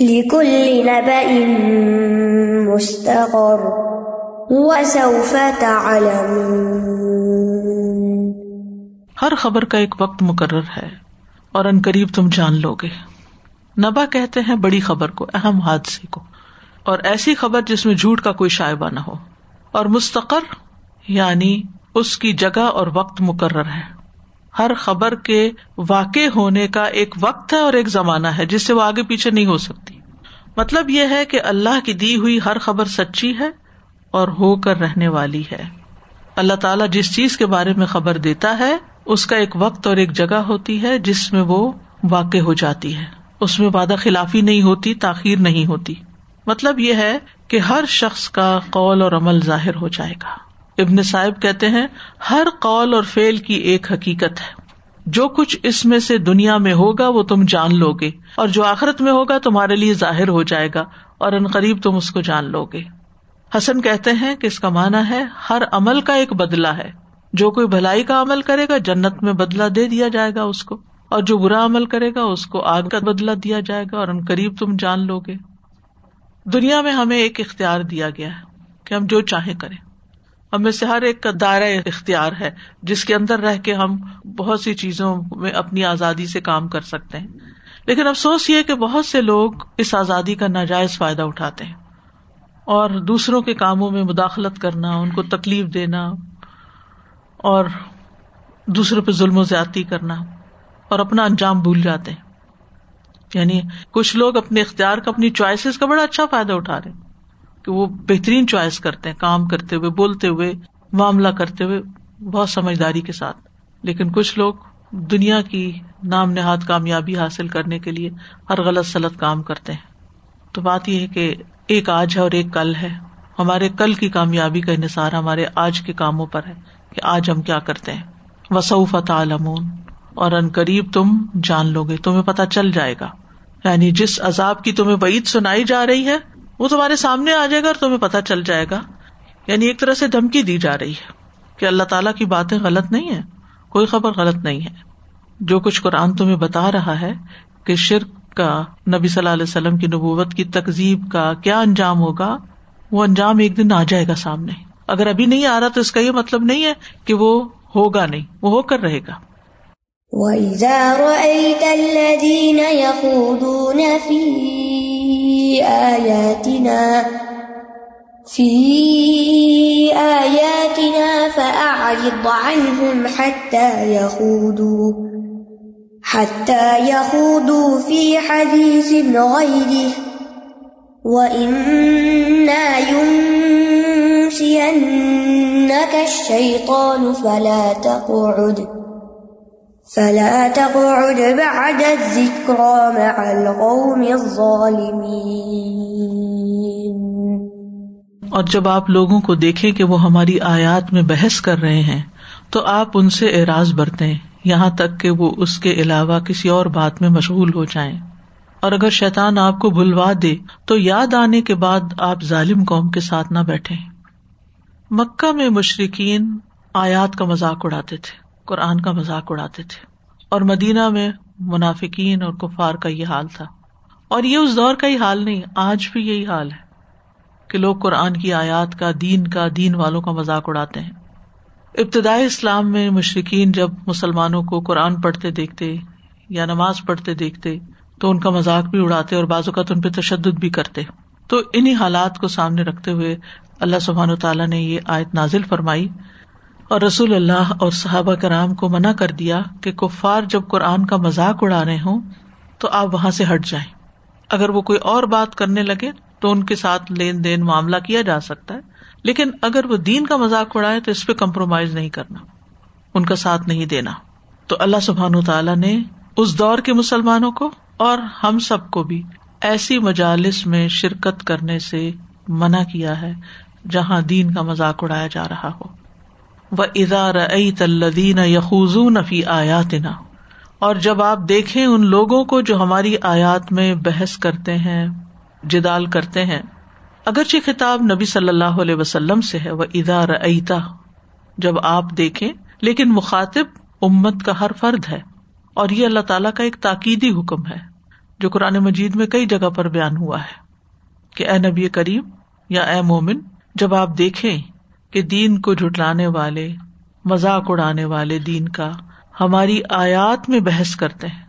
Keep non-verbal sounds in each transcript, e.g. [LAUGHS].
لكل نبأ مستقر وسوف تعلمون ہر خبر کا ایک وقت مقرر ہے اور ان قریب تم جان لو گے نبا کہتے ہیں بڑی خبر کو، اہم حادثے کو۔ اور ایسی خبر جس میں جھوٹ کا کوئی شائبہ نہ ہو۔ اور مستقر یعنی اس کی جگہ اور وقت مقرر ہے۔ ہر خبر کے واقع ہونے کا ایک وقت ہے اور ایک زمانہ ہے جس سے وہ آگے پیچھے نہیں ہو سکتی۔ مطلب یہ ہے کہ اللہ کی دی ہوئی ہر خبر سچی ہے اور ہو کر رہنے والی ہے۔ اللہ تعالیٰ جس چیز کے بارے میں خبر دیتا ہے، اس کا ایک وقت اور ایک جگہ ہوتی ہے جس میں وہ واقع ہو جاتی ہے۔ اس میں وعدہ خلافی نہیں ہوتی، تاخیر نہیں ہوتی۔ مطلب یہ ہے کہ ہر شخص کا قول اور عمل ظاہر ہو جائے گا۔ ابن صاحب کہتے ہیں، ہر قول اور فیل کی ایک حقیقت ہے۔ جو کچھ اس میں سے دنیا میں ہوگا، وہ تم جان لو گے اور جو آخرت میں ہوگا، تمہارے لیے ظاہر ہو جائے گا۔ اور ان قریب تم اس کو جان لو گے حسن کہتے ہیں کہ اس کا مانا ہے، ہر عمل کا ایک بدلا ہے۔ جو کوئی بھلائی کا عمل کرے گا، جنت میں بدلا دے دیا جائے گا اس کو۔ اور جو برا عمل کرے گا، اس کو آگ کا بدلا دیا جائے گا۔ اور ان قریب تم جان لو گے دنیا میں ہمیں ایک اختیار دیا گیا ہے کہ ہم جو چاہیں کریں۔ ہمیں سے ہر ایک کا دائرہ اختیار ہے، جس کے اندر رہ کے ہم بہت سی چیزوں میں اپنی آزادی سے کام کر سکتے ہیں۔ لیکن افسوس یہ کہ بہت سے لوگ اس آزادی کا ناجائز فائدہ اٹھاتے ہیں۔ اور دوسروں کے کاموں میں مداخلت کرنا، ان کو تکلیف دینا، اور دوسروں پہ ظلم و زیادتی کرنا، اور اپنا انجام بھول جاتے ہیں۔ یعنی کچھ لوگ اپنے اختیار کا، اپنی چوائسیز کا بڑا اچھا فائدہ اٹھا رہے کہ وہ بہترین چوائس کرتے ہیں، کام کرتے ہوئے، بولتے ہوئے، معاملہ کرتے ہوئے، بہت سمجھداری کے ساتھ۔ لیکن کچھ لوگ دنیا کی نام نہاد کامیابی حاصل کرنے کے لیے ہر غلط سلط کام کرتے ہیں۔ تو بات یہ ہے کہ ایک آج ہے اور ایک کل ہے۔ ہمارے کل کی کامیابی کا انحصار ہمارے آج کے کاموں پر ہے کہ آج ہم کیا کرتے ہیں۔ وسعف تعلمون۔ اور ان قریب تم جان لو گے تمہیں پتا چل جائے گا۔ یعنی جس عذاب کی تمہیں بعید سنائی جا رہی ہے وہ تمہارے سامنے آ جائے گا اور تمہیں پتا چل جائے گا۔ یعنی ایک طرح سے دھمکی دی جا رہی ہے کہ اللہ تعالیٰ کی باتیں غلط نہیں ہے کوئی خبر غلط نہیں ہے۔ جو کچھ قرآن تمہیں بتا رہا ہے کہ شرک کا نبی صلی اللہ علیہ وسلم کی نبوت کی تقزیب کا کیا انجام ہوگا، وہ انجام ایک دن آ جائے گا سامنے۔ اگر ابھی نہیں آ رہا تو اس کا یہ مطلب نہیں ہے کہ وہ ہوگا نہیں، وہ ہو کر رہے گا۔ وَإِذَا رَأَيْتَ الَّذِينَ يَخُوضُونَ فِي آيَاتِنَا، فِي آيَاتِنَا فَأَعْرِضْ عَنْهُمْ حَتَّى يَخُوضُوا حَتَّى يَخُوضُوا فِي حَدِيثٍ غَيْرِهِ. وَإِمَّا يُنْسِيَنَّكَ الشَّيْطَانُ فَلَا تَقْعُدْ. فلا تقعد بعد الذكرى مع القوم الظالمين. اور جب آپ لوگوں کو دیکھیں کہ وہ ہماری آیات میں بحث کر رہے ہیں، تو آپ ان سے اعراض برتیں، یہاں تک کہ وہ اس کے علاوہ کسی اور بات میں مشغول ہو جائیں۔ اور اگر شیطان آپ کو بھلوا دے، تو یاد آنے کے بعد آپ ظالم قوم کے ساتھ نہ بیٹھے مکہ میں مشرقین آیات کا مذاق اڑاتے تھے۔ قرآن کا مذاق اڑاتے تھے اور مدینہ میں منافقین اور کفار کا یہ حال تھا۔ اور یہ اس دور کا ہی حال نہیں، آج بھی یہی حال ہے کہ لوگ قرآن کی آیات کا، دین کا، دین والوں کا مذاق اڑاتے ہیں۔ ابتدائی اسلام میں مشرقین جب مسلمانوں کو قرآن پڑھتے دیکھتے یا نماز پڑھتے دیکھتے تو ان کا مذاق بھی اڑاتے اور بعض اوقات ان پہ تشدد بھی کرتے۔ تو انہیں حالات کو سامنے رکھتے ہوئے اللہ سبحان و تعالیٰ نے یہ آیت نازل فرمائی۔ اور رسول اللہ اور صحابہ کرام کو منع کر دیا کہ کفار جب قرآن کا مذاق اڑا رہے ہوں تو آپ وہاں سے ہٹ جائیں۔ اگر وہ کوئی اور بات کرنے لگے تو ان کے ساتھ لین دین معاملہ کیا جا سکتا ہے۔ لیکن اگر وہ دین کا مذاق اڑائے تو اس پہ کمپرومائز نہیں کرنا، ان کا ساتھ نہیں دینا۔ تو اللہ سبحان تعالیٰ نے اس دور کے مسلمانوں کو اور ہم سب کو بھی ایسی مجالس میں شرکت کرنے سے منع کیا ہے جہاں دین کا مذاق اڑایا جا رہا ہو۔ و ادار تلدین یخوزون فی آیاتنا اور جب آپ دیکھیں ان لوگوں کو جو ہماری آیات میں بحث کرتے ہیں، جدال کرتے ہیں، اگرچہ خطاب نبی صلی اللہ علیہ وسلم سے ہے وہ ادار ایتا جب آپ دیکھیں، لیکن مخاطب امت کا ہر فرد ہے، اور یہ اللہ تعالیٰ کا ایک تاکیدی حکم ہے، جو قرآن مجید میں کئی جگہ پر بیان ہوا ہے کہ اے نبی کریم یا اے مومن، جب آپ دیکھیں کہ دین کو جھٹلانے والے، مذاق اڑانے والے دین کا ہماری آیات میں بحث کرتے ہیں،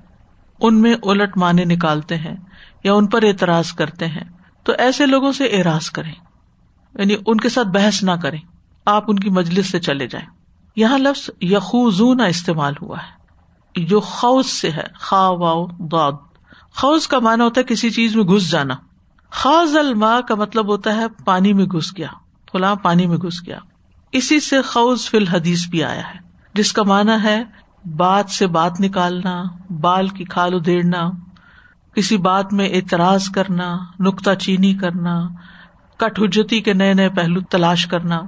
ان میں الٹ مانے نکالتے ہیں یا ان پر اعتراض کرتے ہیں، تو ایسے لوگوں سے اعراض کریں۔ یعنی ان کے ساتھ بحث نہ کریں۔ آپ ان کی مجلس سے چلے جائیں۔ یہاں لفظ یخوزون استعمال ہوا ہے۔ جو خوز سے ہے، خا واؤ داد خوز کا مانا ہوتا ہے کسی چیز میں گھس جانا۔ خاص الما کا مطلب ہوتا ہے پانی میں گھس گیا۔ فلاں پانی میں گھس گیا۔ اسی سے خوز فی الحدیث بھی آیا ہے، جس کا مانا ہے بات سے بات نکالنا، بال کی کھال ادھیڑنا، کسی بات میں اعتراض کرنا نکتا چینی کرنا، کٹ حجتی کے نئے نئے پہلو تلاش کرنا۔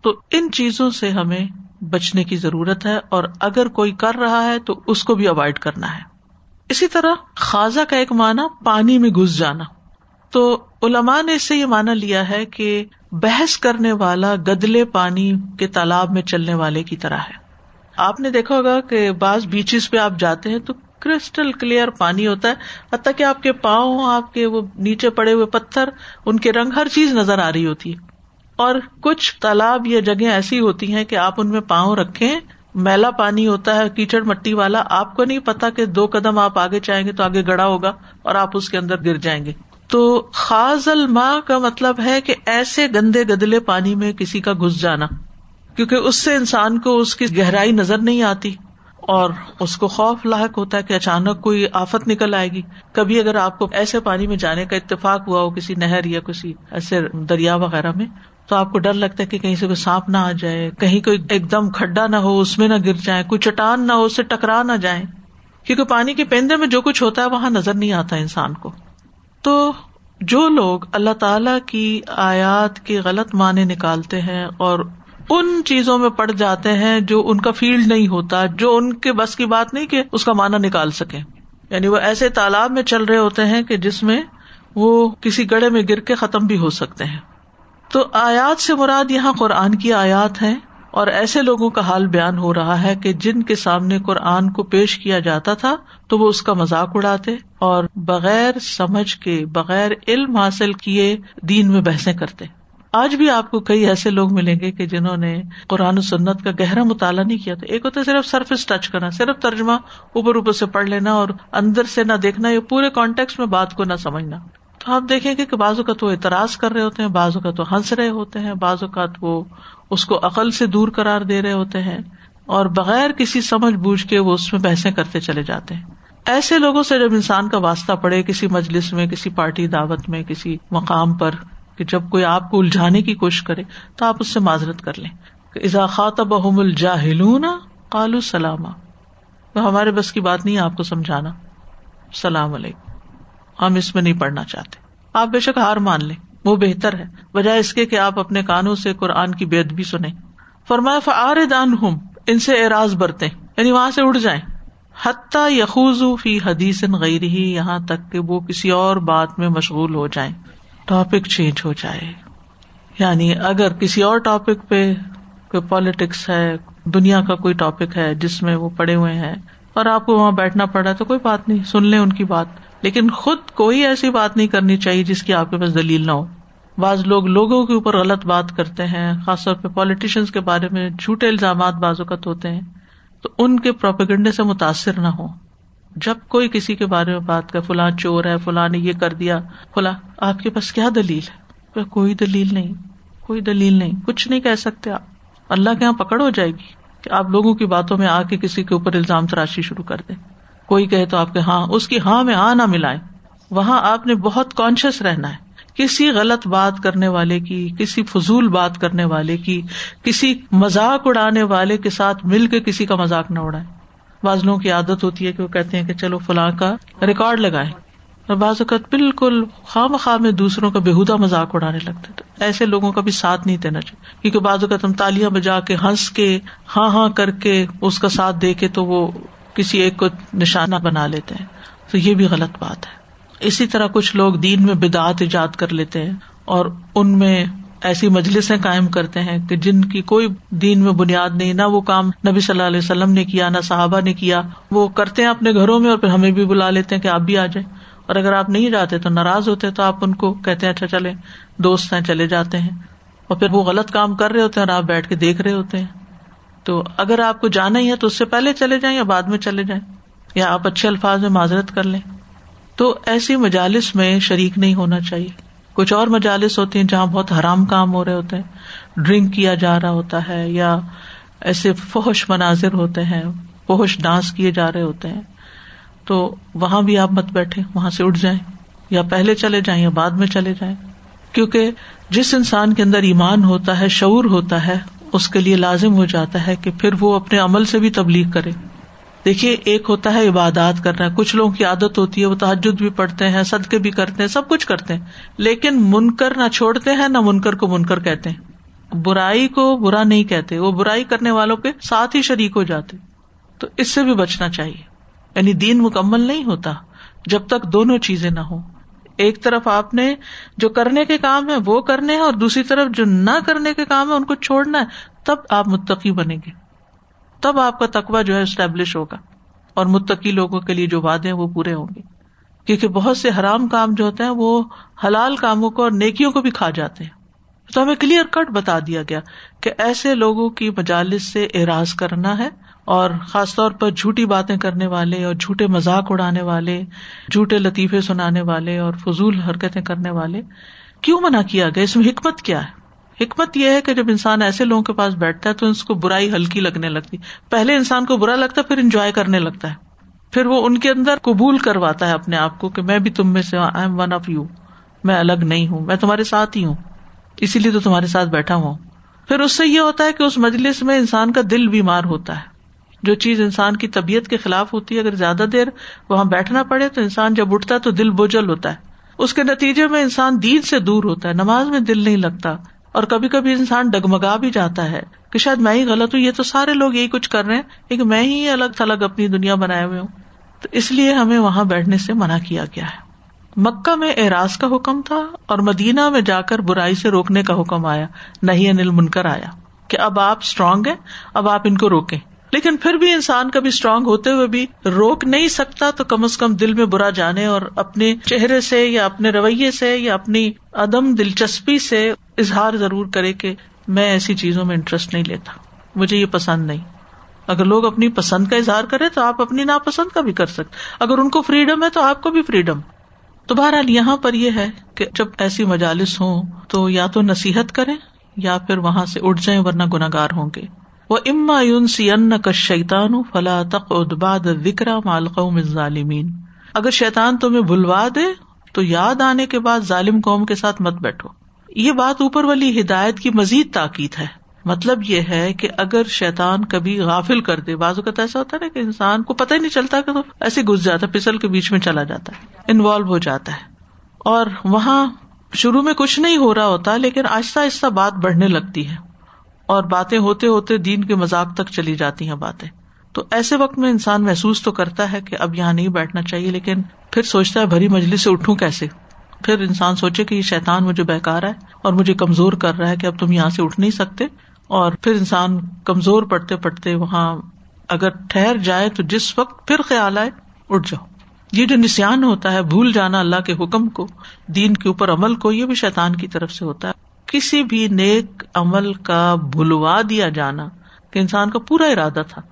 تو ان چیزوں سے ہمیں بچنے کی ضرورت ہے، اور اگر کوئی کر رہا ہے تو اس کو بھی اوائڈ کرنا ہے۔ اسی طرح خاصا کا ایک مانا پانی میں گھس جانا۔ تو علماء نے اس سے یہ مانا لیا ہے کہ بحث کرنے والا گدلے پانی کے تالاب میں چلنے والے کی طرح ہے۔ آپ نے دیکھا ہوگا کہ بعض بیچز پہ آپ جاتے ہیں تو کرسٹل کلیئر پانی ہوتا ہے، حتیٰ کہ آپ کے پاؤں، آپ کے وہ نیچے پڑے ہوئے پتھر، ان کے رنگ ہر چیز نظر آ رہی ہوتی ہے۔ اور کچھ تالاب یا جگہ ایسی ہوتی ہیں کہ آپ ان میں پاؤں رکھیں، میلا پانی ہوتا ہے، کیچڑ مٹی والا، آپ کو نہیں پتا کہ دو قدم آپ آگے چاہیں گے تو آگے گڑا ہوگا اور آپ اس کے اندر گر جائیں گے۔ تو خاص الماں کا مطلب ہے کہ ایسے گندے گدلے پانی میں کسی کا گھس جانا، کیونکہ اس سے انسان کو اس کی گہرائی نظر نہیں آتی اور اس کو خوف لاحق ہوتا ہے کہ اچانک کوئی آفت نکل آئے گی۔ کبھی اگر آپ کو ایسے پانی میں جانے کا اتفاق ہوا ہو کسی نہر یا کسی ایسے دریا وغیرہ میں، تو آپ کو ڈر لگتا ہے کہ کہیں سے کوئی سانپ نہ آ جائے، کہیں کوئی ایک دم کھڈا نہ ہو، اس میں نہ گر جائے، کوئی چٹان نہ ہو، اس سے ٹکرا نہ جائے۔ کیونکہ پانی کے پیندے میں جو کچھ ہوتا ہے، وہاں نظر نہیں آتا انسان کو۔ تو جو لوگ اللہ تعالی کی آیات کے غلط معنی نکالتے ہیں اور ان چیزوں میں پڑ جاتے ہیں جو ان کا فیلڈ نہیں ہوتا، جو ان کے بس کی بات نہیں کہ اس کا معنی نکال سکے یعنی وہ ایسے تالاب میں چل رہے ہوتے ہیں کہ جس میں وہ کسی گڑے میں گر کے ختم بھی ہو سکتے ہیں۔ تو آیات سے مراد یہاں قرآن کی آیات ہے اور ایسے لوگوں کا حال بیان ہو رہا ہے کہ جن کے سامنے قرآن کو پیش کیا جاتا تھا تو وہ اس کا مذاق اڑاتے اور بغیر سمجھ کے، بغیر علم حاصل کیے دین میں بحثیں کرتے۔ آج بھی آپ کو کئی ایسے لوگ ملیں گے کہ جنہوں نے قرآن و سنت کا گہرا مطالعہ نہیں کیا تھا۔ ایک ہوتا صرف سرفس ٹچ کرنا، صرف ترجمہ اوپر اوپر سے پڑھ لینا اور اندر سے نہ دیکھنا، یا پورے کانٹیکس میں بات کو نہ سمجھنا۔ تو آپ دیکھیں گے کہ بعض اوقات وہ اعتراض کر رہے ہوتے ہیں، بعض اوقات وہ ہنس رہے ہوتے ہیں، بعض اوقات وہ اس کو عقل سے دور کرار دے رہے ہوتے ہیں اور بغیر کسی سمجھ بوجھ کے وہ اس میں بحثیں کرتے چلے جاتے ہیں۔ ایسے لوگوں سے جب انسان کا واسطہ پڑے کسی مجلس میں، کسی پارٹی دعوت میں، کسی مقام پر کہ جب کوئی آپ کو الجھانے کی کوشش کرے تو آپ اس سے معذرت کر لیں۔ اضاخات بحم الجاہلون کالو سلام ہمارے بس کی بات نہیں آپ کو سمجھانا۔ السلام علیکم۔ ہم اس میں نہیں پڑھنا چاہتے۔ آپ بے شک ہار مان لیں۔ وہ بہتر ہے۔ بجائے اس کے کہ آپ اپنے کانوں سے قرآن کی بےد بھی سنیں۔ فرمایا فعار دان ہوں ان سے اعراض برتے یعنی وہاں سے اڑ جائیں۔ حتیٰ یخوز فی حدیث غیر ہی یہاں تک کہ وہ کسی اور بات میں مشغول ہو جائیں۔ ٹاپک چینج ہو جائے۔ یعنی اگر کسی اور ٹاپک پہ کوئی پالیٹکس ہے، دنیا کا کوئی ٹاپک ہے، جس میں وہ پڑے ہوئے ہیں اور آپ کو وہاں بیٹھنا پڑا تو کوئی بات نہیں، سن لیں ان کی بات۔ لیکن خود کوئی ایسی بات نہیں کرنی چاہیے جس کی آپ کے پاس دلیل نہ ہو۔ بعض لوگ لوگوں کے اوپر غلط بات کرتے ہیں، خاص طور پہ پالیٹیشینس کے بارے میں جھوٹے الزامات بعض اوقات ہوتے ہیں۔ تو ان کے پروپیگنڈے سے متاثر نہ ہو جب کوئی کسی کے بارے میں بات کر، فلاں چور ہے، فلاں نے یہ کر دیا، فلاں، آپ کے پاس کیا دلیل ہے؟ کوئی دلیل نہیں، کوئی دلیل نہیں، کچھ نہیں کہہ سکتے آپ۔ اللہ کے یہاں پکڑ ہو جائے گی کہ آپ لوگوں کی باتوں میں آ کے کسی کے اوپر الزام تراشی شروع کر دیں۔ کوئی کہے تو آپ کے ہاں اس کی ہاں میں ہاں نہ ملائے۔ وہاں آپ نے بہت کانشیس رہنا ہے۔ کسی غلط بات کرنے والے کی، کسی فضول بات کرنے والے کی، کسی مذاق اڑانے والے کے ساتھ مل کے کسی کا مذاق نہ اڑائے۔ بعض لوگوں کی عادت ہوتی ہے کہ وہ کہتے ہیں کہ چلو فلاں کا ریکارڈ لگائے اور بعض اوقات بالکل خواہ خواہ میں دوسروں کا بےحدہ مذاق اڑانے لگتے تو ایسے لوگوں کا بھی ساتھ نہیں دینا چاہیے۔ کیونکہ بعض اوقات ہم تالیاں بجا کے ہنس کے ہاں ہاں کر کے اس کا ساتھ دے کے تو وہ کسی ایک کو نشانہ بنا لیتے ہیں، تو یہ بھی غلط بات ہے۔ اسی طرح کچھ لوگ دین میں بدعت ایجاد کر لیتے ہیں اور ان میں ایسی مجلسیں قائم کرتے ہیں کہ جن کی کوئی دین میں بنیاد نہیں، نہ وہ کام نبی صلی اللہ علیہ وسلم نے کیا، نہ صحابہ نے کیا۔ وہ کرتے ہیں اپنے گھروں میں اور پھر ہمیں بھی بلا لیتے ہیں کہ آپ بھی آ جائیں۔ اور اگر آپ نہیں جاتے تو ناراض ہوتے تو آپ ان کو کہتے ہیں اچھا چلے دوست ہیں، چلے جاتے ہیں۔ اور پھر وہ غلط کام کر رہے ہوتے ہیں اور آپ بیٹھ کے دیکھ رہے ہوتے ہیں۔ تو اگر آپ کو جانا ہی ہے تو اس سے پہلے چلے جائیں یا بعد میں چلے جائیں یا آپ اچھے الفاظ میں معذرت کر لیں تو ایسی مجالس میں شریک نہیں ہونا چاہیے کچھ اور مجالس ہوتی ہیں جہاں بہت حرام کام ہو رہے ہوتے ہیں ڈرنک کیا جا رہا ہوتا ہے یا ایسے فوش مناظر ہوتے ہیں فوش ڈانس کیے جا رہے ہوتے ہیں تو وہاں بھی آپ مت بیٹھے، وہاں سے اٹھ جائیں یا پہلے چلے جائیں یا بعد میں چلے جائیں کیونکہ جس انسان کے اندر ایمان ہوتا ہے، شعور ہوتا ہے اس کے لیے لازم ہو جاتا ہے کہ پھر وہ اپنے عمل سے بھی تبلیغ کرے۔ دیکھیے، ایک ہوتا ہے عبادات کرنا۔ کچھ لوگوں کی عادت ہوتی ہے، وہ تحجد بھی پڑھتے ہیں، صدقے بھی کرتے ہیں، سب کچھ کرتے ہیں۔ لیکن منکر نہ چھوڑتے ہیں، نہ منکر کو منکر کہتے ہیں۔ برائی کو برا نہیں کہتے۔ وہ برائی کرنے والوں کے ساتھ ہی شریک ہو جاتے۔ تو اس سے بھی بچنا چاہیے۔ یعنی دین مکمل نہیں ہوتا جب تک دونوں چیزیں نہ ہو ایک طرف آپ نے جو کرنے کے کام ہے وہ کرنے ہیں اور دوسری طرف جو نہ کرنے کے کام ہے ان کو چھوڑنا ہے، تب آپ متقی بنے گے۔ تب آپ کا تقوا جو ہے اسٹیبلش ہوگا۔ اور متقی لوگوں کے لیے جو وعدے ہیں وہ پورے ہوں گے۔ کیونکہ بہت سے حرام کام جو ہوتے ہیں وہ حلال کاموں کو اور نیکیوں کو بھی کھا جاتے ہیں۔ تو ہمیں کلیئر کٹ بتا دیا گیا کہ ایسے لوگوں کی مجالس سے اراض کرنا ہے۔ اور خاص طور پر جھوٹی باتیں کرنے والے اور جھوٹے مذاق اڑانے والے، جھوٹے لطیفے سنانے والے اور فضول حرکتیں کرنے والے، کیوں منع کیا گیا؟ اس میں حکمت کیا ہے؟ حکمت یہ ہے کہ جب انسان ایسے لوگوں کے پاس بیٹھتا ہے تو اس کو برائی ہلکی لگنے لگتی پہلے انسان کو برا لگتا ہے، پھر انجوائے کرنے لگتا ہے۔ پھر وہ ان کے اندر قبول کرواتا ہے اپنے آپ کو کہ میں بھی تم میں سے I am one of you میں الگ نہیں ہوں، میں تمہارے ساتھ ہی ہوں۔ اسی لیے تو تمہارے ساتھ بیٹھا ہوں۔ پھر اس سے یہ ہوتا ہے کہ اس مجلس میں انسان کا دل بیمار ہوتا ہے۔ جو چیز انسان کی طبیعت کے خلاف ہوتی ہے، اگر زیادہ دیر وہاں بیٹھنا پڑے تو انسان جب اٹھتا ہے تو دل بوجھل ہوتا ہے۔ اس کے نتیجے میں انسان دین سے دور ہوتا ہے، نماز میں دل نہیں لگتا۔ اور کبھی کبھی انسان ڈگمگا بھی جاتا ہے کہ شاید میں ہی غلط ہوں، یہ تو سارے لوگ یہی کچھ کر رہے ہیں، لیکن میں ہی الگ تھلگ اپنی دنیا بنائے ہوئے ہوں۔ تو اس لیے ہمیں وہاں بیٹھنے سے منع کیا گیا ہے۔ مکہ میں اعراض کا حکم تھا اور مدینہ میں جا کر برائی سے روکنے کا حکم آیا نہیں انل منکر آیا کہ اب آپ اسٹرانگ ہیں، اب آپ ان کو روکیں۔ لیکن پھر بھی انسان کبھی اسٹرانگ ہوتے ہوئے بھی روک نہیں سکتا تو کم از کم دل میں برا جانے اور اپنے چہرے سے یا اپنے رویے سے یا اپنی عدم دلچسپی سے اظہار ضرور کرے کہ میں ایسی چیزوں میں انٹرسٹ نہیں لیتا۔ مجھے یہ پسند نہیں۔ اگر لوگ اپنی پسند کا اظہار کرے تو آپ اپنی ناپسند کا بھی کر سکتے اگر ان کو فریڈم ہے تو آپ کو بھی فریڈم تو بہرحال یہاں پر یہ ہے کہ جب ایسی مجالس ہوں تو یا تو نصیحت کریں یا پھر وہاں سے اٹھ جائیں ورنہ گناگار ہوں گے۔ وہ اما یون سی ان کا شیتان فلا تق ادباد وکرا مالقوم ظالمین اگر شیتان تمہیں بلوا دے، تو یاد آنے کے بعد ظالم قوم کے ساتھ مت بیٹھو۔ یہ بات اوپر والی ہدایت کی مزید تاکید ہے۔ مطلب یہ ہے کہ اگر شیتان کبھی غافل کر دے بازو کا ایسا ہوتا ہے نا کہ انسان کو پتہ ہی نہیں چلتا کہ تو ایسے گھس جاتا ہے پسل کے بیچ میں چلا جاتا ہے، انوالو ہو جاتا ہے۔ اور وہاں شروع میں کچھ نہیں ہو رہا ہوتا، لیکن آہستہ آہستہ بات بڑھنے لگتی ہے۔ اور باتیں ہوتے ہوتے دین کے مذاق تک چلی جاتی ہیں باتیں۔ تو ایسے وقت میں انسان محسوس تو کرتا ہے کہ اب یہاں نہیں بیٹھنا چاہیے، لیکن پھر سوچتا ہے بھری مجلس سے اٹھوں کیسے؟ پھر انسان سوچے کہ یہ شیتان مجھے بہکار ہے اور مجھے کمزور کر رہا ہے کہ اب تم یہاں سے اٹھ نہیں سکتے۔ اور پھر انسان کمزور پڑتے پڑتے وہاں اگر ٹھہر جائے تو جس وقت پھر خیال آئے، اٹھ جاؤ۔ یہ جو نسان ہوتا ہے، بھول جانا اللہ کے حکم کو، دین کے اوپر عمل کو، یہ بھی شیتان کی طرف سے ہوتا ہے۔ کسی بھی نیک عمل کا بھلوا دیا جانا کہ انسان کا پورا ارادہ تھا،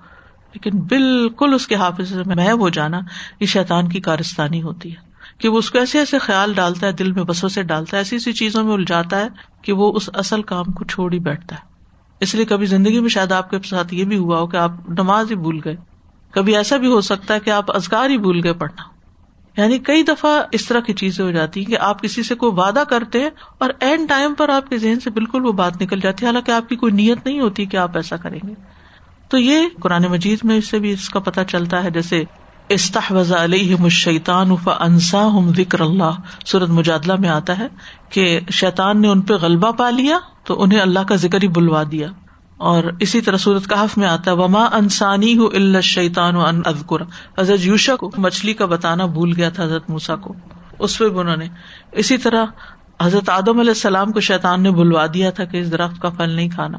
لیکن بالکل اس کے حافظ میں محب ہو جانا یہ شیتان کی کارستانی ہوتی ہے کہ وہ اس کو ایسے ایسے خیال ڈالتا ہے، دل میں بسوں سے ڈالتا ہے، ایسی ایسی چیزوں میں الجھاتا ہے کہ وہ اس اصل کام کو چھوڑ ہی بیٹھتا ہے۔ اس لیے کبھی زندگی میں شاید آپ کے ساتھ یہ بھی ہوا ہو کہ آپ نماز ہی بھول گئے۔ کبھی ایسا بھی ہو سکتا ہے کہ آپ ازگار ہی بھول گئے پڑھنا۔ یعنی کئی دفعہ اس طرح کی چیزیں ہو جاتی ہیں کہ آپ کسی سے کوئی وعدہ کرتے ہیں اور اینڈ ٹائم پر آپ کے ذہن سے بالکل وہ بات نکل جاتی ہے۔ حالانکہ آپ کی کوئی نیت نہیں ہوتی کہ آپ ایسا کریں گے۔ تو یہ قرآن مجید میں اس سے بھی اس کا پتہ چلتا ہے۔ جیسے استحوذ علیہم الشیطان فانساہم ذکر اللہ۔ سورت مجادلہ میں آتا ہے کہ شیطان نے ان پہ غلبہ پا لیا تو انہیں اللہ کا ذکر ہی بلوا دیا۔ اور اسی طرح سورت کہف میں آتا ہے، وما انسانی ہُ اللہ شیطان و ان اذکر حضرت یوشا کو، مچھلی کا بتانا بھول گیا تھا حضرت موسا کو۔ اس پہ بھی انہوں نے، اسی طرح حضرت آدم علیہ السلام کو شیطان نے بلوا دیا تھا کہ اس درخت کا پھل نہیں کھانا۔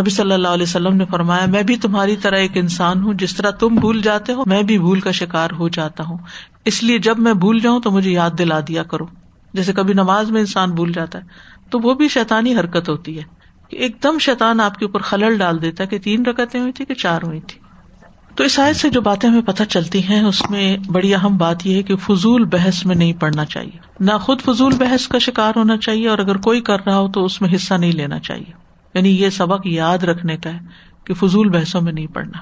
نبی صلی اللہ علیہ وسلم نے فرمایا، میں بھی تمہاری طرح ایک انسان ہوں، جس طرح تم بھول جاتے ہو، میں بھی بھول کا شکار ہو جاتا ہوں۔ اس لیے جب میں بھول جاؤں تو مجھے یاد دلا دیا کرو۔ جیسے کبھی نماز میں انسان بھول جاتا ہے، تو وہ بھی شیطانی حرکت ہوتی ہے۔ کہ ایک دم شیطان آپ کے اوپر خلل ڈال دیتا ہے کہ تین رکتیں ہوئی تھی کہ چار ہوئی تھی تو اس آیت سے جو باتیں ہمیں پتہ چلتی ہیں، اس میں بڑی اہم بات یہ ہے کہ فضول بحث میں نہیں پڑنا چاہیے۔ نہ خود فضول بحث کا شکار ہونا چاہیے اور اگر کوئی کر رہا ہو تو اس میں حصہ نہیں لینا چاہیے۔ یعنی یہ سبق یاد رکھنے کا ہے کہ فضول بحثوں میں نہیں پڑنا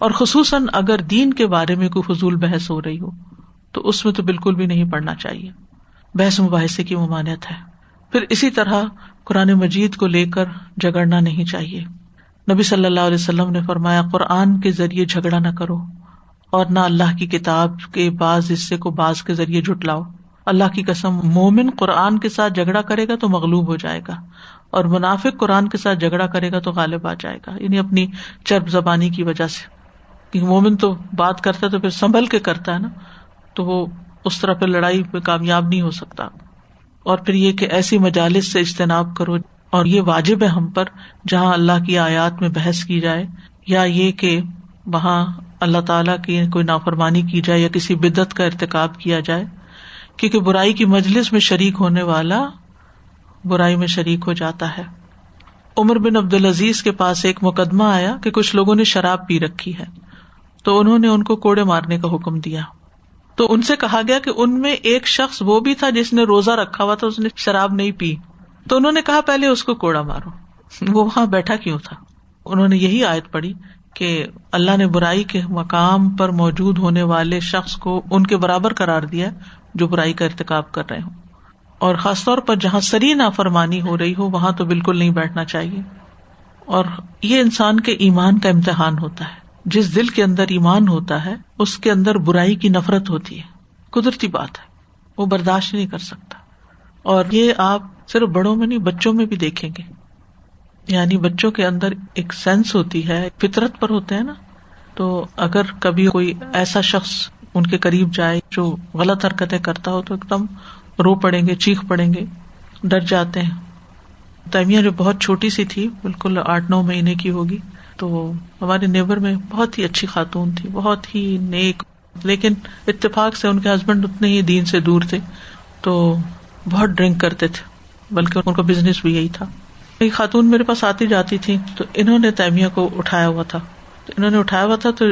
اور خصوصاً اگر دین کے بارے میں کوئی فضول بحث ہو رہی ہو، تو اس میں تو بالکل بھی نہیں پڑنا چاہیے۔ بحث مباحثے کی ممانعت ہے۔ پھر اسی طرح قرآن مجید کو لے کر جگڑنا نہیں چاہیے۔ نبی صلی اللہ علیہ وسلم نے فرمایا، قرآن کے ذریعے جھگڑا نہ کرو اور نہ اللہ کی کتاب کے بعض حصے کو بعض کے ذریعے جٹلاؤ اللہ کی قسم، مومن قرآن کے ساتھ جھگڑا کرے گا تو مغلوب ہو جائے گا اور منافق قرآن کے ساتھ جھگڑا کرے گا تو غالب آ جائے گا۔ یعنی اپنی چرب زبانی کی وجہ سے۔ مومن تو بات کرتا ہے تو پھر سنبھل کے کرتا ہے نا، تو وہ اس طرح پھر لڑائی میں کامیاب نہیں ہو سکتا۔ اور پھر یہ کہ ایسی مجالس سے اجتناب کرو اور یہ واجب ہے ہم پر جہاں اللہ کی آیات میں بحث کی جائے یا یہ کہ وہاں اللہ تعالیٰ کی کوئی نافرمانی کی جائے یا کسی بدت کا ارتقاب کیا جائے، کیونکہ برائی کی مجلس میں شریک ہونے والا برائی میں شریک ہو جاتا ہے۔ عمر بن عبد العزیز کے پاس ایک مقدمہ آیا کہ کچھ لوگوں نے شراب پی رکھی ہے، تو انہوں نے ان کو کوڑے مارنے کا حکم دیا۔ تو ان سے کہا گیا کہ ان میں ایک شخص وہ بھی تھا جس نے روزہ رکھا ہوا تھا، اس نے شراب نہیں پی۔ تو انہوں نے کہا، پہلے اس کو کوڑا مارو۔ [LAUGHS] وہ وہاں بیٹھا کیوں تھا؟ انہوں نے یہی آیت پڑھی کہ اللہ نے برائی کے مقام پر موجود ہونے والے شخص کو ان کے برابر قرار دیا جو برائی کا ارتقاب کر رہے ہوں۔ اور خاص طور پر جہاں سری نافرمانی ہو رہی ہو، وہاں تو بالکل نہیں بیٹھنا چاہیے۔ اور یہ انسان کے ایمان کا امتحان ہوتا ہے۔ جس دل کے اندر ایمان ہوتا ہے، اس کے اندر برائی کی نفرت ہوتی ہے۔ قدرتی بات ہے۔ وہ برداشت نہیں کر سکتا۔ اور یہ آپ صرف بڑوں میں نہیں، بچوں میں بھی دیکھیں گے۔ یعنی بچوں کے اندر ایک سینس ہوتی ہے، فطرت پر ہوتے ہیں نا۔ تو اگر کبھی کوئی ایسا شخص ان کے قریب جائے جو غلط حرکتیں کرتا ہو، تو ایک دم رو پڑیں گے، چیخ پڑیں گے، ڈر جاتے ہیں۔ تیمیا جو بہت چھوٹی سی تھی، بالکل آٹھ نو مہینے کی ہوگی۔ تو ہمارے نیبر میں بہت ہی اچھی خاتون تھی، بہت ہی نیک۔ لیکن اتفاق سے ان کے ہسبینڈ اتنے ہی دین سے دور تھے، تو بہت ڈرنک کرتے تھے، بلکہ ان کا بزنس بھی یہی تھا۔ ایک خاتون میرے پاس آتی جاتی تھی، تو انہوں نے تیمیا کو اٹھایا ہوا تھا۔ تو انہوں نے اٹھایا ہوا تھا، تو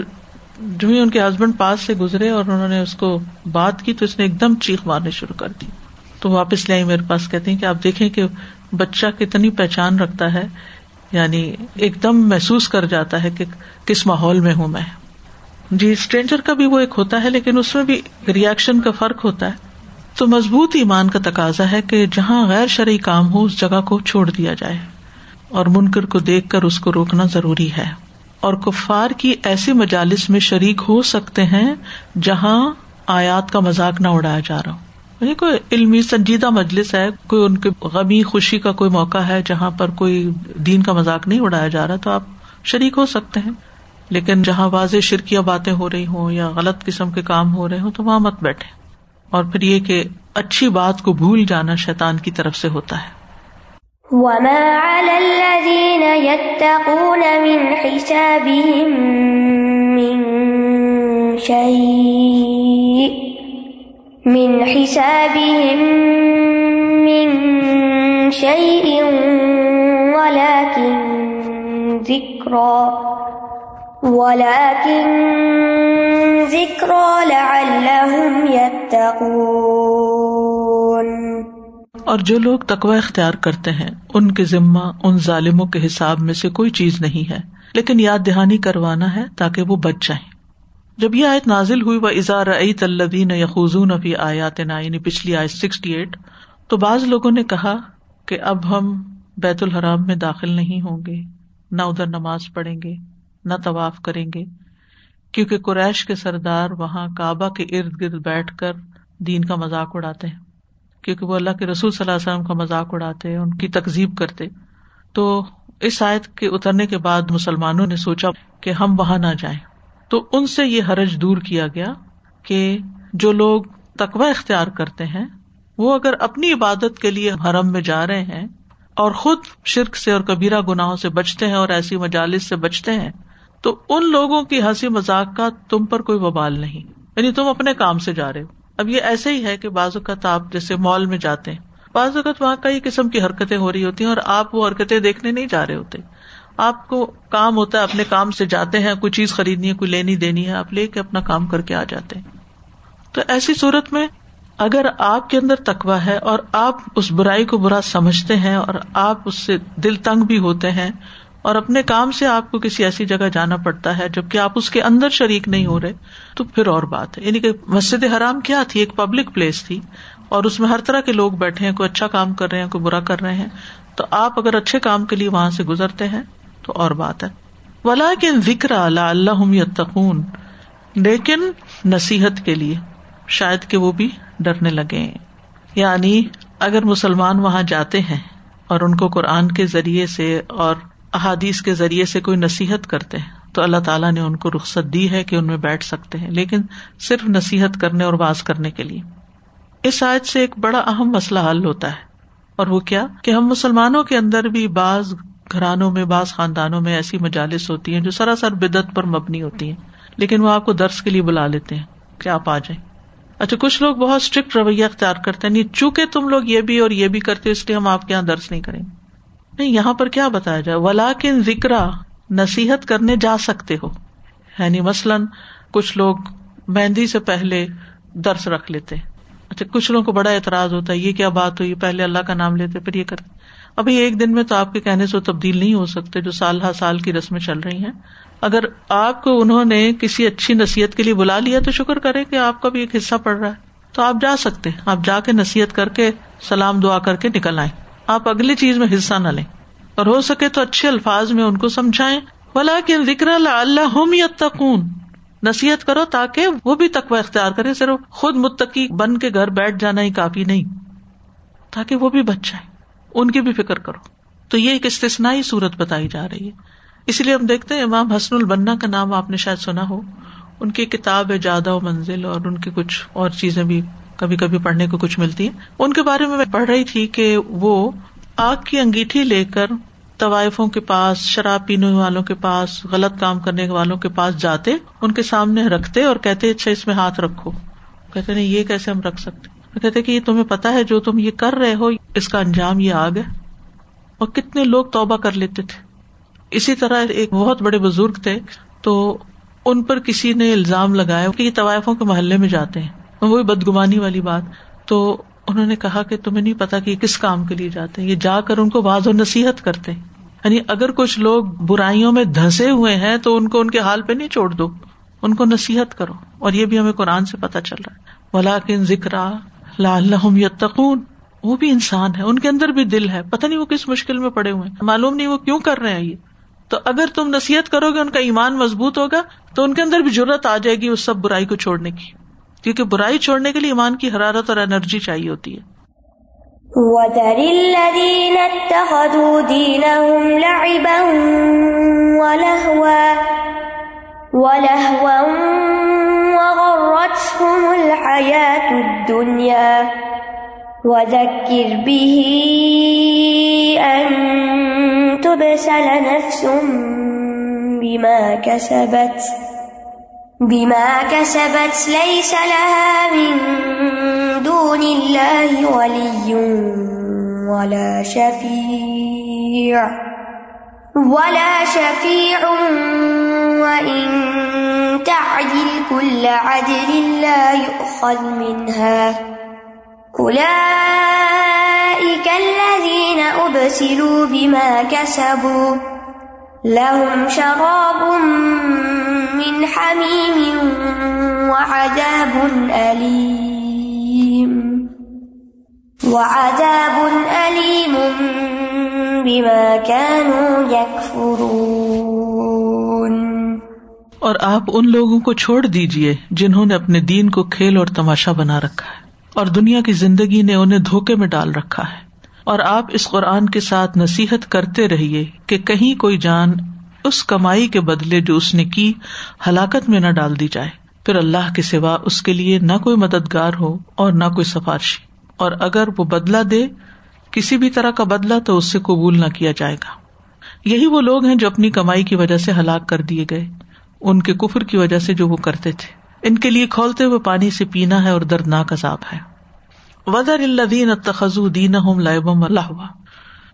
جو ہی ان کے ہسبینڈ پاس سے گزرے اور انہوں نے اس کو بات کی، تو اس نے ایک دم چیخ مارنے شروع کر دی۔ تو واپس لے آئی میرے پاس، کہتے ہیں کہ آپ دیکھیں کہ بچہ کتنی پہچان رکھتا ہے۔ یعنی ایک دم محسوس کر جاتا ہے کہ کس ماحول میں ہوں میں۔ جی اسٹرینجر کا بھی وہ ایک ہوتا ہے، لیکن اس میں بھی ریئیکشن کا فرق ہوتا ہے۔ تو مضبوط ایمان کا تقاضا ہے کہ جہاں غیر شرعی کام ہو، اس جگہ کو چھوڑ دیا جائے۔ اور منکر کو دیکھ کر اس کو روکنا ضروری ہے۔ اور کفار کی ایسی مجالس میں شریک ہو سکتے ہیں جہاں آیات کا مذاق نہ اڑایا جا رہا ہو۔ یعنی کوئی علمی سنجیدہ مجلس ہے، کوئی ان کے غمی خوشی کا کوئی موقع ہے جہاں پر کوئی دین کا مذاق نہیں اڑایا جا رہا، تو آپ شریک ہو سکتے ہیں۔ لیکن جہاں واضح شرکیاں باتیں ہو رہی ہوں یا غلط قسم کے کام ہو رہے ہوں، تو وہاں مت بیٹھے اور پھر یہ کہ اچھی بات کو بھول جانا شیطان کی طرف سے ہوتا ہے۔ وما على الذين يتقون من حسابهم من شيء من حسابهم من شيء ولكن ذكرى ولكن ذكرى لعلهم يتقون۔ اور جو لوگ تقوی اختیار کرتے ہیں، ان کے ذمہ، ان ظالموں کے حساب میں سے کوئی چیز نہیں ہے۔ لیکن یاد دہانی کروانا ہے تاکہ وہ بچ جائیں۔ جب یہ آیت نازل ہوئی وہ اظہار عید الدین یخوزون ابھی آیات نا یعنی پچھلی آیت سکسٹی ایٹ تو بعض لوگوں نے کہا کہ اب ہم بیت الحرام میں داخل نہیں ہوں گے، نہ ادھر نماز پڑھیں گے، نہ طواف کریں گے، کیونکہ قریش کے سردار وہاں کعبہ کے ارد گرد بیٹھ کر دین کا مذاق اڑاتے ہیں، کیونکہ وہ اللہ کے رسول صلی اللہ علیہ وسلم کا مذاق اڑاتے ان کی تقزیب کرتے تو اس آیت کے اترنے کے بعد مسلمانوں نے سوچا کہ ہم وہاں نہ جائیں۔ تو ان سے یہ حرج دور کیا گیا کہ جو لوگ تقوی اختیار کرتے ہیں، وہ اگر اپنی عبادت کے لیے حرم میں جا رہے ہیں اور خود شرک سے اور کبیرہ گناہوں سے بچتے ہیں اور ایسی مجالس سے بچتے ہیں، تو ان لوگوں کی ہنسی مذاق کا تم پر کوئی وبال نہیں۔ یعنی تم اپنے کام سے جا رہے ہو۔ اب یہ ایسے ہی ہے کہ بعض اوقات آپ جیسے مال میں جاتے ہیں، بعض اوقات وہاں کئی قسم کی حرکتیں ہو رہی ہوتی ہیں اور آپ وہ حرکتیں دیکھنے نہیں جا رہے ہوتے۔ آپ کو کام ہوتا ہے، اپنے کام سے جاتے ہیں، کوئی چیز خریدنی ہے، کوئی لینی دینی ہے، آپ لے کے اپنا کام کر کے آ جاتے ہیں۔ تو ایسی صورت میں اگر آپ کے اندر تکوا ہے اور آپ اس برائی کو برا سمجھتے ہیں اور آپ اس سے دل تنگ بھی ہوتے ہیں اور اپنے کام سے آپ کو کسی ایسی جگہ جانا پڑتا ہے جبکہ آپ اس کے اندر شریک نہیں ہو رہے، تو پھر اور بات ہے۔ یعنی کہ مسجد حرام کیا تھی؟ ایک پبلک پلیس تھی اور اس میں ہر طرح کے لوگ بیٹھے ہیں، کوئی اچھا کام کر رہے ہیں، کوئی برا کر رہے ہیں۔ تو آپ اگر اچھے کام کے لیے وہاں سے گزرتے ہیں تو اور بات ہے۔ ولا کے ذکر اللہ یتقون لیکن نصیحت کے لیے شاید کہ وہ بھی ڈرنے لگے۔ یعنی اگر مسلمان وہاں جاتے ہیں اور ان کو قرآن کے ذریعے سے اور احادیث کے ذریعے سے کوئی نصیحت کرتے ہیں، تو اللہ تعالیٰ نے ان کو رخصت دی ہے کہ ان میں بیٹھ سکتے ہیں۔ لیکن صرف نصیحت کرنے اور باز کرنے کے لیے۔ اس آیت سے ایک بڑا اہم مسئلہ حل ہوتا ہے۔ اور وہ کیا؟ کہ ہم مسلمانوں کے اندر بھی بعض گھرانوں میں، بعض خاندانوں میں ایسی مجالس ہوتی ہیں جو سراسر بدت پر مبنی ہوتی ہیں، لیکن وہ آپ کو درس کے لیے بلا لیتے ہیں کہ آپ آ جائیں۔ اچھا کچھ لوگ بہت اسٹرکٹ رویہ اختیار کرتے ہیں، نہیں، چونکہ تم لوگ یہ بھی اور یہ بھی کرتے اس لیے ہم آپ کے یہاں درس نہیں کریں گے۔ نہیں، یہاں پر کیا بتایا جائے؟ ولا کن ذکر نصیحت کرنے جا سکتے ہو۔ یعنی مثلاً کچھ لوگ مہندی سے پہلے درس رکھ لیتے اچھا کچھ لوگوں کو بڑا اعتراض ہوتا ہے، یہ کیا بات ہوئی؟ پہلے اللہ کا نام لیتے، پھر یہ کرتے۔ ابھی ایک دن میں تو آپ کے کہنے سے تبدیل نہیں ہو سکتے جو سال ہر سال کی رسمیں چل رہی ہیں۔ اگر آپ کو انہوں نے کسی اچھی نصیحت کے لیے بلا لیا تو شکر کرے کہ آپ کا بھی ایک حصہ پڑ رہا ہے۔ تو آپ جا سکتے آپ جا کے نصیحت کر کے سلام دعا کر کے نکل آئے آپ اگلی چیز میں حصہ نہ لیں۔ اور ہو سکے تو اچھے الفاظ میں ان کو سمجھائیں۔ بلا کہ ذکر اللہ ہم نصیحت کرو تاکہ وہ بھی تقوی اختیار کرے صرف خود متقی بن کے گھر بیٹھ جانا ہی کافی نہیں۔ تاکہ وہ بھی بچ جائے ان کی بھی فکر کرو۔ تو یہ ایک استثنائی صورت بتائی جا رہی ہے۔ اس لیے ہم دیکھتے ہیں امام حسن البنا کا نام آپ نے شاید سنا ہو۔ ان کی کتاب ہے جادہ و منزل اور ان کی کچھ اور چیزیں بھی کبھی کبھی پڑھنے کو کچھ ملتی ہیں۔ ان کے بارے میں میں پڑھ رہی تھی کہ وہ آگ کی انگیٹھی لے کر طوائفوں کے پاس، شراب پینے والوں کے پاس، غلط کام کرنے والوں کے پاس جاتے، ان کے سامنے رکھتے اور کہتے اچھا اس میں ہاتھ رکھو۔ کہتے، نہیں، یہ کیسے ہم رکھ سکتے؟ کہتے کہ یہ تمہیں پتا ہے جو تم یہ کر رہے ہو، اس کا انجام یہ آگ ہے۔ اور کتنے لوگ توبہ کر لیتے تھے۔ اسی طرح ایک بہت بڑے بزرگ تھے، تو ان پر کسی نے الزام لگایا کہ یہ طوائفوں کے محلے میں جاتے ہیں۔ وہی بدگمانی والی بات۔ تو انہوں نے کہا کہ تمہیں نہیں پتا کہ یہ کس کام کے لیے جاتے ہیں۔ یہ جا کر ان کو باز و نصیحت کرتے یعنی اگر کچھ لوگ برائیوں میں دھسے ہوئے ہیں، تو ان کو ان کے حال پہ نہیں چھوڑ دو۔ ان کو نصیحت کرو۔ اور یہ بھی ہمیں قرآن سے پتا چل رہا ہے۔ ولاکن ذکر یتقون۔ وہ بھی انسان ہے، ان کے اندر بھی دل ہے۔ پتا نہیں وہ کس مشکل میں پڑے ہوئے ہیں۔ معلوم نہیں وہ کیوں کر رہے ہیں یہ۔ تو اگر تم نصیحت کرو گے، ان کا ایمان مضبوط ہوگا، تو ان کے اندر بھی ضرورت آ جائے گی اس سب برائی کو چھوڑنے کی۔ کیونکہ برائی چھوڑنے کے لیے ایمان کی حرارت اور انرجی چاہیے ہوتی ہے۔ الدنيا وذكر به أن تبسل نفس بما كسبت بما كسبت ليس لها من دون الله ولي ولا شفيع ولا شفيع وإن تعدل كل عدل لا يؤخذ منها. أولئك الذين أبسلوا بما كسبوا. لهم شراب من حميم وعذاب أليم. وعذاب أليم بما كانوا يكفرون. اور آپ ان لوگوں کو چھوڑ دیجیے جنہوں نے اپنے دین کو کھیل اور تماشا بنا رکھا ہے اور دنیا کی زندگی نے انہیں دھوکے میں ڈال رکھا ہے۔ اور آپ اس قرآن کے ساتھ نصیحت کرتے رہیے کہ کہیں کوئی جان اس کمائی کے بدلے جو اس نے کی ہلاکت میں نہ ڈال دی جائے۔ پھر اللہ کے سوا اس کے لیے نہ کوئی مددگار ہو اور نہ کوئی سفارشی۔ اور اگر وہ بدلا دے، کسی بھی طرح کا بدلا تو اس سے قبول نہ کیا جائے گا۔ یہی وہ لوگ ہیں جو اپنی کمائی کی وجہ سے ہلاک کر دیے گئے۔ ان کے کفر کی وجہ سے جو وہ کرتے تھے۔ ان کے لیے کھولتے ہوئے پانی سے پینا ہے اور دردناک عذاب ہے۔ ودر الدین تخذ دین اللہ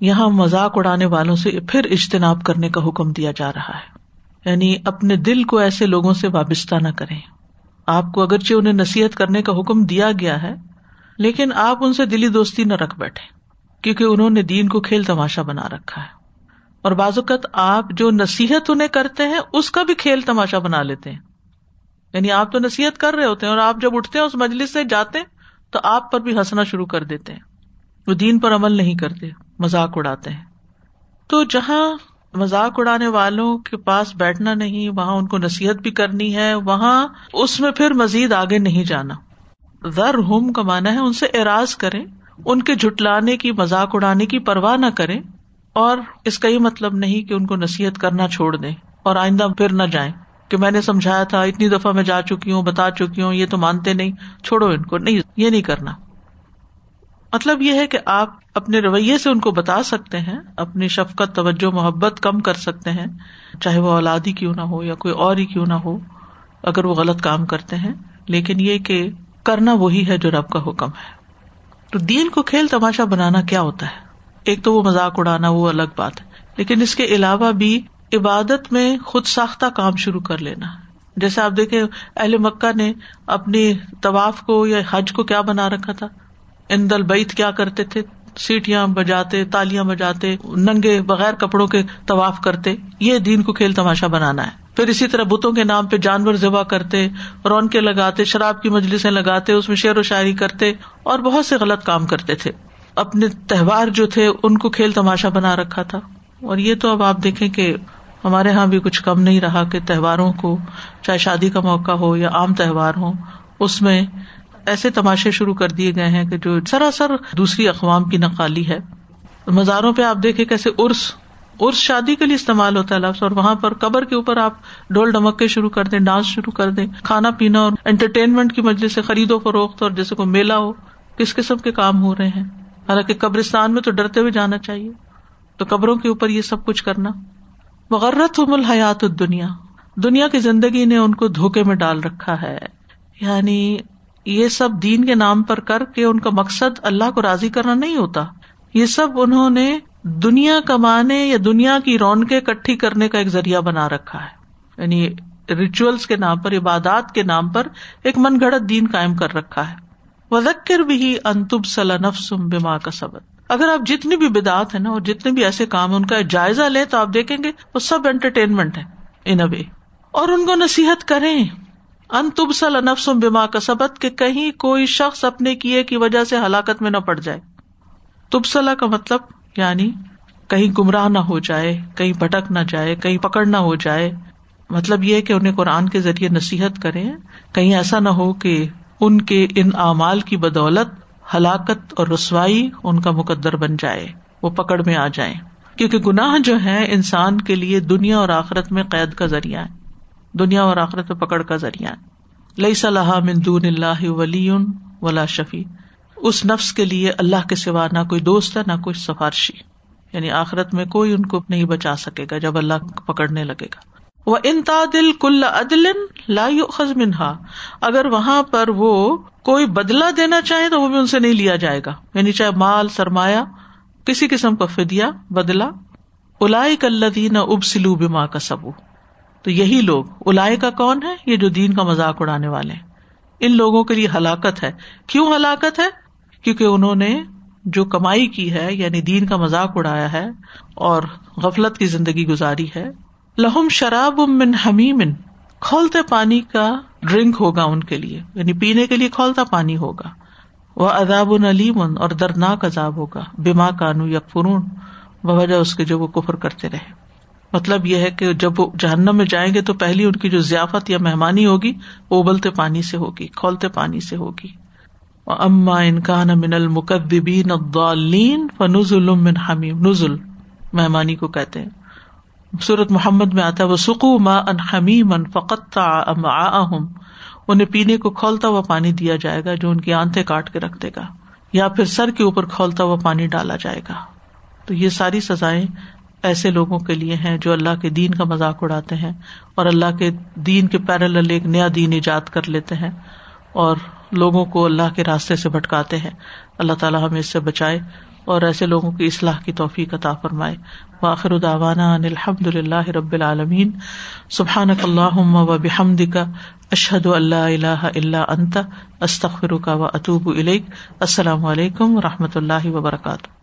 یہاں مذاق اڑانے والوں سے پھر اجتناب کرنے کا حکم دیا جا رہا ہے۔ یعنی اپنے دل کو ایسے لوگوں سے وابستہ نہ کریں۔ آپ کو اگرچہ انہیں نصیحت کرنے کا حکم دیا گیا ہے، لیکن آپ ان سے دلی دوستی نہ رکھ بیٹھے کیونکہ انہوں نے دین کو کھیل تماشا بنا رکھا ہے۔ اور بعض اوقات آپ جو نصیحت انہیں کرتے ہیں، اس کا بھی کھیل تماشا بنا لیتے ہیں۔ یعنی آپ تو نصیحت کر رہے ہوتے ہیں اور آپ جب اٹھتے ہیں، اس مجلس سے جاتے تو آپ پر بھی ہنسنا شروع کر دیتے ہیں۔ وہ دین پر عمل نہیں کرتے، مذاق اڑاتے ہیں۔ تو جہاں مذاق اڑانے والوں کے پاس بیٹھنا نہیں، وہاں ان کو نصیحت بھی کرنی ہے، وہاں اس میں پھر مزید آگے نہیں جانا۔ ذر ہوم کا مانا ہے، ان سے اراض کرے ان کے جٹلانے کی، مذاق اڑانے کی پرواہ نہ کرے اور اس کا یہ مطلب نہیں کہ ان کو نصیحت کرنا چھوڑ دیں اور آئندہ پھر نہ جائیں کہ میں نے سمجھایا تھا، اتنی دفعہ میں جا چکی ہوں، بتا چکی ہوں، یہ تو مانتے نہیں، چھوڑو ان کو، نہیں، یہ نہیں کرنا۔ مطلب یہ ہے کہ آپ اپنے رویے سے ان کو بتا سکتے ہیں، اپنی شفقت، توجہ، محبت کم کر سکتے ہیں، چاہے وہ اولادی کیوں نہ ہو یا کوئی اور ہی کیوں نہ ہو، اگر وہ غلط کام کرتے ہیں۔ لیکن یہ کہ کرنا وہی ہے جو رب کا حکم ہے۔ تو دین کو کھیل تماشا بنانا کیا ہوتا ہے؟ ایک تو وہ مذاق اڑانا وہ الگ بات ہے۔ لیکن اس کے علاوہ بھی عبادت میں خود ساختہ کام شروع کر لینا۔ جیسے آپ دیکھے اہل مکہ نے اپنی طواف کو یا حج کو کیا بنا رکھا تھا؟ ان دل بیت کیا کرتے تھے؟ سیٹیاں بجاتے، تالیاں بجاتے، ننگے بغیر کپڑوں کے طواف کرتے۔ یہ دین کو کھیل تماشا بنانا ہے۔ پھر اسی طرح بتوں کے نام پہ جانور ذبح کرتے رون کے لگاتے، شراب کی مجلسیں لگاتے، اس میں شعر و شاعری کرتے اور بہت سے غلط کام کرتے تھے۔ اپنے تہوار جو تھے ان کو کھیل تماشا بنا رکھا تھا۔ اور یہ تو اب آپ دیکھیں کہ ہمارے یہاں بھی کچھ کم نہیں رہا کہ تہواروں کو چاہے شادی کا موقع ہو یا عام تہوار ہو اس میں ایسے تماشے شروع کر دیے گئے ہیں کہ جو سراسر دوسری اقوام کی نقالی ہے۔ مزاروں پہ آپ دیکھے کیسے ارس ارس شادی کے لیے استعمال ہوتا ہے لفظ، اور وہاں پر قبر کے اوپر آپ ڈول ڈمکے شروع کر دیں، ڈانس شروع کر دیں، کھانا پینا اور انٹرٹینمنٹ کی وجہ سے خرید و فروخت اور جیسے کوئی میلہ ہو، کس قسم کے کام ہو رہے ہیں؟ حالانکہ قبرستان میں تو ڈرتے ہوئے جانا چاہیے۔ تو قبروں کے اوپر یہ سب کچھ کرنا۔ مغرت ہو حیات دنیا دنیا کی زندگی نے ان کو دھوکے میں ڈال رکھا ہے۔ یعنی یہ سب دین کے نام پر کر کے ان کا مقصد اللہ کو راضی کرنا نہیں ہوتا۔ یہ سب انہوں نے دنیا کمانے یا دنیا کی رونقیں کٹھی کرنے کا ایک ذریعہ بنا رکھا ہے۔ یعنی ریچولس کے نام پر، عبادات کے نام پر ایک من گڑت دین قائم کر رکھا ہے۔ وزکر بھی انتب صلاح نفسم بیما کا سبق اگر آپ جتنی بھی بدعت ہے نا، اور جتنے بھی ایسے کام ہیں، ان کا جائزہ لیں تو آپ دیکھیں گے، وہ سب انٹرٹینمنٹ ہے ان اے اور ان کو نصیحت کریں۔ ان تب سل نفسم بیما کا سبق کہ کہیں کوئی شخص اپنے کیے کی وجہ سے ہلاکت میں نہ پڑ جائے۔ تبصلا کا مطلب یعنی کہیں گمراہ نہ ہو جائے، کہیں بھٹک نہ جائے، کہیں پکڑ نہ ہو جائے۔ مطلب یہ کہ انہیں قرآن کے ذریعے نصیحت کرے کہیں ایسا نہ ہو کہ ان کے ان اعمال کی بدولت، ہلاکت اور رسوائی ان کا مقدر بن جائے، وہ پکڑ میں آ جائے کیونکہ گناہ جو ہے انسان کے لیے دنیا اور آخرت میں قید کا ذریعہ ہے دنیا اور آخرت میں پکڑ کا ذریعہ ہے لئی صلاح مندون اللہ ولی ولا شفیع۔ اس نفس کے لیے اللہ کے سوا نہ کوئی دوست ہے، نہ کوئی سفارشی۔ یعنی آخرت میں کوئی ان کو نہیں بچا سکے گا جب اللہ پکڑنے لگے گا۔ وہ انتادل کل عدل لا منہا اگر وہاں پر وہ کوئی بدلا دینا چاہے تو وہ بھی ان سے نہیں لیا جائے گا۔ یعنی چاہے مال، سرمایہ، کسی قسم کا فدیا بدلا الائی کلین اب سلو بیما کا سبو تو یہی لوگ الاائے کا کون ہے یہ جو دین کا مذاق اڑانے والے ان لوگوں کے لیے ہلاکت ہے۔ کیوں ہلاکت ہے؟ کیونکہ انہوں نے جو کمائی کی ہے یعنی دین کا مذاق اڑایا ہے اور غفلت کی زندگی گزاری ہے لہم شراب من حمیم، کھولتے پانی کا ڈرنک ہوگا ان کے لیے یعنی پینے کے لیے کھولتا پانی ہوگا۔ وہ اداب علیم اور دردناک عذاب ہوگا بیما کانو یا فرون بوجہ اس کے جو وہ کفر کرتے رہے۔ مطلب یہ ہے کہ جب وہ جہنم میں جائیں گے تو پہلی ان کی جو ضیافت یا مہمانی ہوگی، وہ ابلتے پانی سے ہوگی، کھولتے پانی سے ہوگی۔ اما انکان من المقدبین الضالین فنزل من حمیم نزل مہمانی کو کہتے ہیں۔ صورت محمد میں آتا ہے وہ سکو ما ان حمیم ان فقت انہیں پینے کو کھولتا ہوا پانی دیا جائے گا، جو ان کی آنتے کاٹ کے رکھ دے گا، یا پھر سر کے اوپر کھولتا ہوا پانی ڈالا جائے گا۔ تو یہ ساری سزائیں ایسے لوگوں کے لیے ہیں جو اللہ کے دین کا مذاق اڑاتے ہیں اور اللہ کے دین کے پیرل ایک نیا دین ایجاد کر لیتے ہیں اور لوگوں کو اللہ کے راستے سے بھٹکاتے ہیں۔ اللہ تعالیٰ ہمیں اس سے بچائے۔ اور ایسے لوگوں کی اصلاح کی توفیق عطا فرمائے۔ واخر الداوانا الحمد للہ رب العالمین۔ سبحان اللہ و بحمد کا اشحد اللہ اللہ اللہ انت استخر کا و اطوب السلام علیکم و رحمۃ اللہ وبرکاتہ۔